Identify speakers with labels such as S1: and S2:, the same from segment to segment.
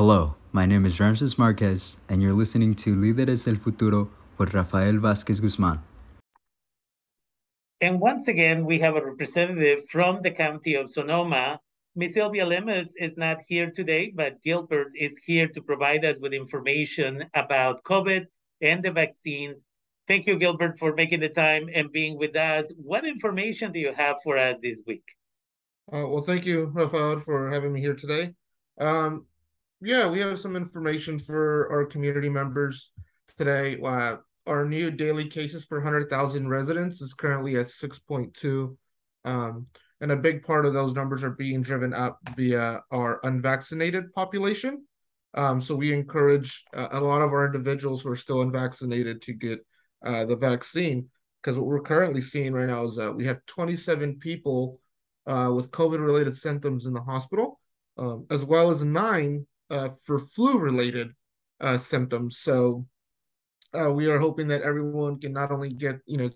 S1: Hello, my name is Ramses Marquez, and you're listening to Líderes del Futuro with Rafael Vázquez Guzmán.
S2: And once again, we have a representative from the county of Sonoma. Ms. Sylvia Lemus is not here today, but Gilbert is here to provide us with information about COVID and the vaccines. Thank you, Gilbert, for making the time and being with us. What information do you have for us this week?
S3: Uh, well, thank you, Rafael, for having me here today. Um, yeah, we have some information for our community members today. Uh, our new daily cases per 100,000 residents is currently at 6.2. Um, and a big part of those numbers are being driven up via our unvaccinated population. Um, so we encourage uh, a lot of our individuals who are still unvaccinated to get uh, the vaccine because what we're currently seeing right now is that we have 27 people uh, with COVID related symptoms in the hospital, um, as well as nine uh, for flu related uh, symptoms. So uh, we are hoping that everyone can not only get, you know,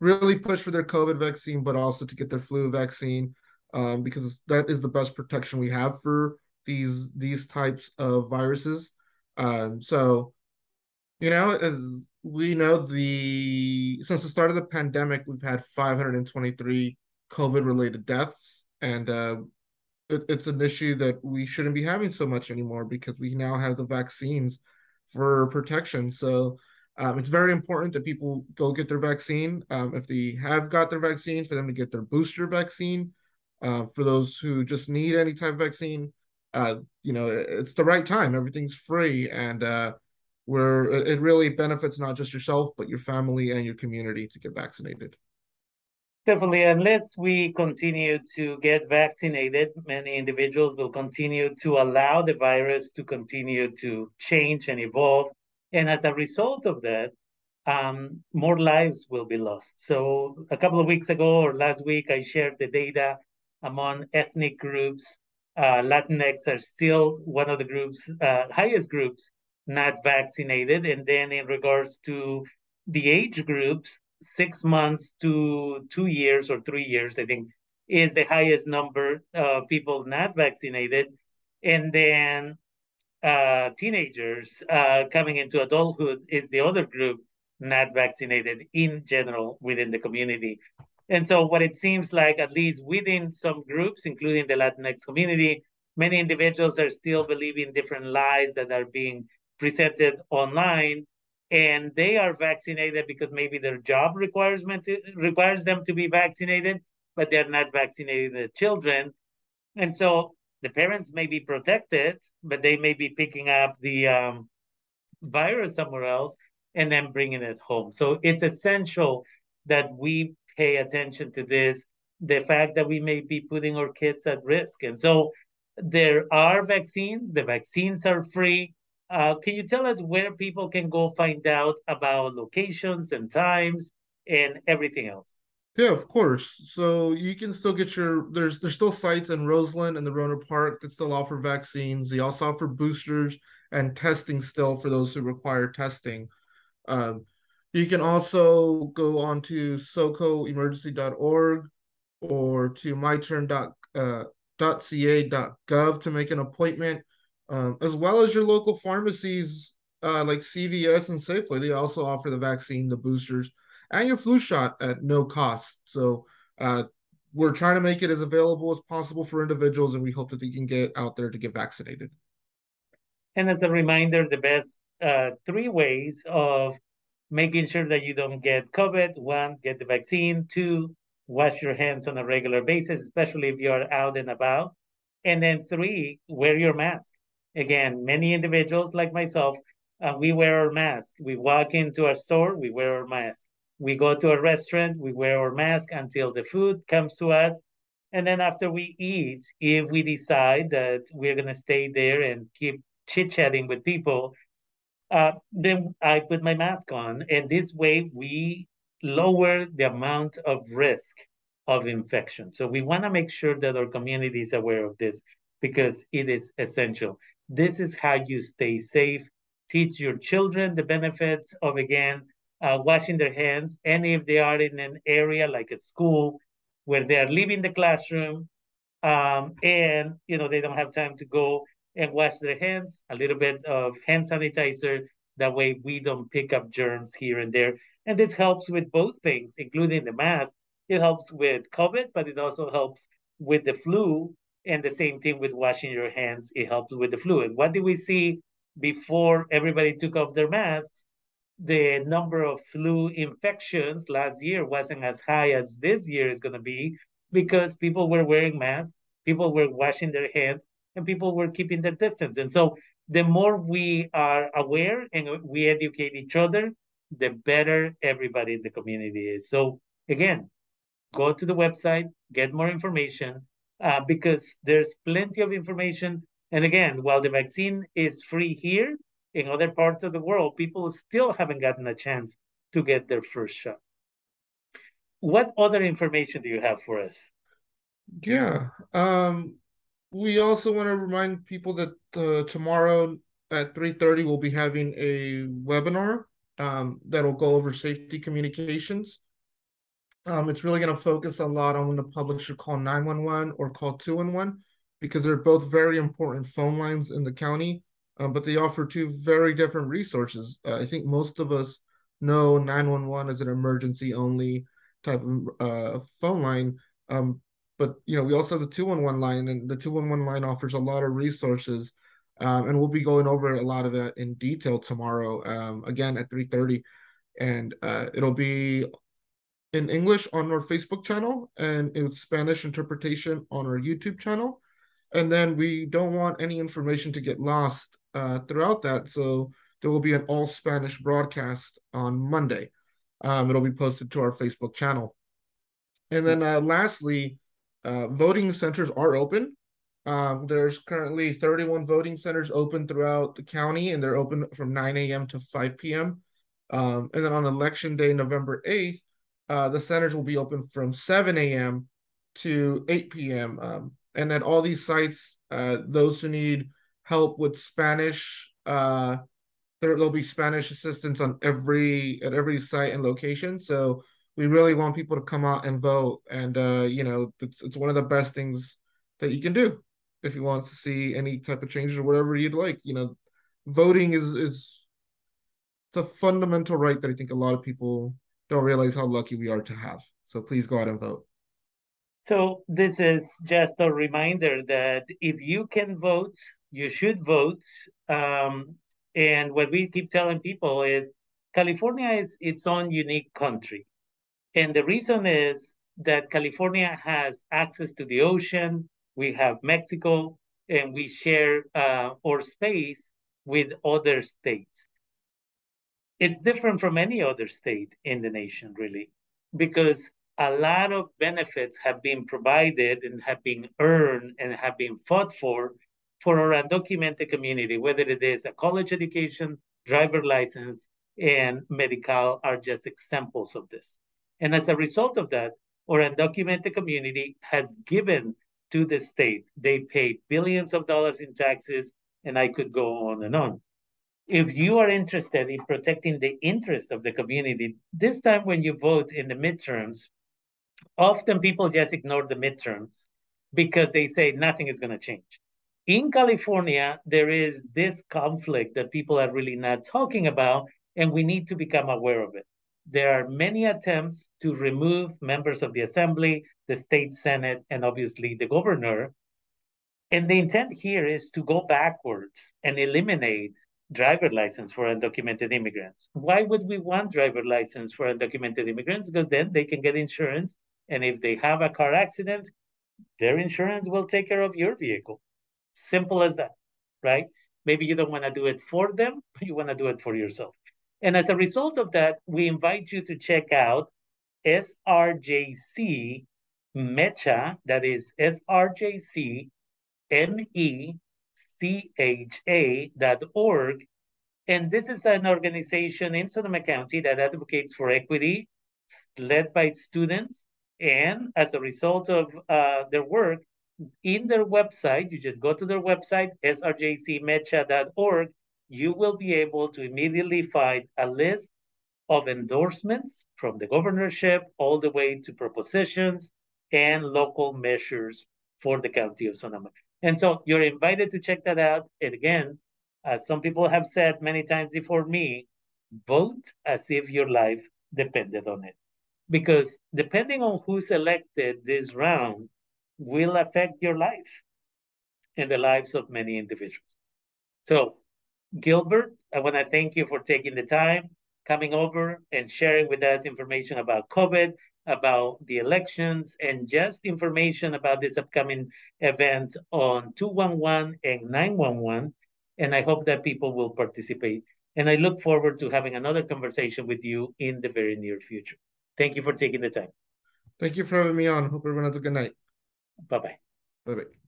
S3: really push for their COVID vaccine, but also to get their flu vaccine um, because that is the best protection we have for these these types of viruses. Um, so, you know, as we know, the since the start of the pandemic, we've had 523 COVID related deaths, and uh, it, it's an issue that we shouldn't be having so much anymore because we now have the vaccines for protection. So. Um, it's very important that people go get their vaccine. Um, if they have got their vaccine, for them to get their booster vaccine. Uh, for those who just need any type of vaccine, uh, you know, it's the right time. Everything's free, and uh, where it really benefits not just yourself but your family and your community to get vaccinated.
S2: Definitely, unless we continue to get vaccinated, many individuals will continue to allow the virus to continue to change and evolve. And as a result of that, um, more lives will be lost. So, a couple of weeks ago or last week, I shared the data among ethnic groups. Uh, Latinx are still one of the groups, uh, highest groups not vaccinated. And then, in regards to the age groups, six months to two years or three years, I think, is the highest number of people not vaccinated. And then uh, teenagers uh, coming into adulthood is the other group not vaccinated in general within the community. And so, what it seems like, at least within some groups, including the Latinx community, many individuals are still believing different lies that are being presented online and they are vaccinated because maybe their job requires to, requires them to be vaccinated, but they're not vaccinating the children. And so the parents may be protected, but they may be picking up the um, virus somewhere else and then bringing it home. So it's essential that we pay attention to this, the fact that we may be putting our kids at risk. And so there are vaccines, the vaccines are free. Uh, can you tell us where people can go find out about locations and times and everything else?
S3: Yeah, of course. So you can still get your there's there's still sites in Roseland and the Rohnert Park that still offer vaccines. They also offer boosters and testing still for those who require testing. Um, you can also go on to socoemergency.org or to myturn.ca.gov uh, to make an appointment um, as well as your local pharmacies uh, like CVS and Safeway. They also offer the vaccine, the boosters, and your flu shot at no cost. So uh, we're trying to make it as available as possible for individuals, and we hope that they can get out there to get vaccinated.
S2: And as a reminder, the best uh, three ways of making sure that you don't get COVID one, get the vaccine, two, wash your hands on a regular basis, especially if you're out and about. And then three, wear your mask. Again, many individuals like myself, uh, we wear our mask. We walk into a store, we wear our mask. We go to a restaurant, we wear our mask until the food comes to us. And then after we eat, if we decide that we're going to stay there and keep chit chatting with people, uh, then I put my mask on. And this way we lower the amount of risk of infection. So we want to make sure that our community is aware of this because it is essential. This is how you stay safe. Teach your children the benefits of, again, uh, washing their hands. And if they are in an area like a school where they are leaving the classroom um, and, you know, they don't have time to go and wash their hands, a little bit of hand sanitizer. That way we don't pick up germs here and there. And this helps with both things, including the mask. It helps with COVID, but it also helps with the flu. And the same thing with washing your hands, it helps with the flu. And what did we see before everybody took off their masks? The number of flu infections last year wasn't as high as this year is going to be because people were wearing masks, people were washing their hands, and people were keeping their distance. And so the more we are aware and we educate each other, the better everybody in the community is. So again, go to the website, get more information, uh, because there's plenty of information. And again, while the vaccine is free here, in other parts of the world, people still haven't gotten a chance to get their first shot. What other information do you have for us?
S3: Yeah. Um, we also want to remind people that uh, tomorrow at 3.30 we'll be having a webinar um, that'll go over safety communications. Um, it's really going to focus a lot on when the public should call 911 or call 211 because they're both very important phone lines in the county, um, but they offer two very different resources. Uh, I think most of us know 911 is an emergency only type of uh, phone line. Um, but you know, we also have the 211 line, and the 211 line offers a lot of resources. Um, and we'll be going over a lot of that in detail tomorrow, um, again at 3:30, and uh, it'll be in English on our Facebook channel and in Spanish interpretation on our YouTube channel. And then we don't want any information to get lost uh, throughout that, so there will be an all Spanish broadcast on Monday. Um, it'll be posted to our Facebook channel. And then uh, lastly, uh, voting centers are open. Um, there's currently 31 voting centers open throughout the county, and they're open from 9 a.m. to 5 p.m. Um, and then on election day, November 8th, uh, the centers will be open from 7 a.m. to 8 p.m. Um, and at all these sites, uh, those who need help with Spanish, uh, there, will be Spanish assistance on every at every site and location. So we really want people to come out and vote. And uh, you know, it's it's one of the best things that you can do if you want to see any type of changes or whatever you'd like. You know, voting is is it's a fundamental right that I think a lot of people don't realize how lucky we are to have. So please go out and vote.
S2: So this is just a reminder that if you can vote, you should vote. Um, and what we keep telling people is California is its own unique country. And the reason is that California has access to the ocean, we have Mexico, and we share uh, our space with other states. It's different from any other state in the nation, really, because a lot of benefits have been provided and have been earned and have been fought for for our undocumented community, whether it is a college education, driver license, and Medi-Cal are just examples of this. And as a result of that, our undocumented community has given to the state. They pay billions of dollars in taxes, and I could go on and on. If you are interested in protecting the interests of the community, this time when you vote in the midterms, often people just ignore the midterms because they say nothing is going to change. In California, there is this conflict that people are really not talking about, and we need to become aware of it there are many attempts to remove members of the assembly, the state senate, and obviously the governor. And the intent here is to go backwards and eliminate driver license for undocumented immigrants. Why would we want driver license for undocumented immigrants? Because then they can get insurance. And if they have a car accident, their insurance will take care of your vehicle. Simple as that, right? Maybe you don't want to do it for them, you want to do it for yourself. And as a result of that, we invite you to check out SRJC Mecha, that is SRJC M-E-C-H-A.org. And this is an organization in Sonoma County that advocates for equity, led by students. And as a result of uh, their work, in their website, you just go to their website, srjcmecha.org, you will be able to immediately find a list of endorsements from the governorship all the way to propositions and local measures for the county of Sonoma. And so you're invited to check that out. And again, as some people have said many times before me, vote as if your life depended on it. Because depending on who's elected this round will affect your life and the lives of many individuals. So, Gilbert, I want to thank you for taking the time, coming over and sharing with us information about COVID, about the elections, and just information about this upcoming event on 211 and 911. And I hope that people will participate. And I look forward to having another conversation with you in the very near future. Thank you for taking the time.
S3: Thank you for having me on. Hope everyone has a good night.
S2: Bye bye.
S3: Bye bye.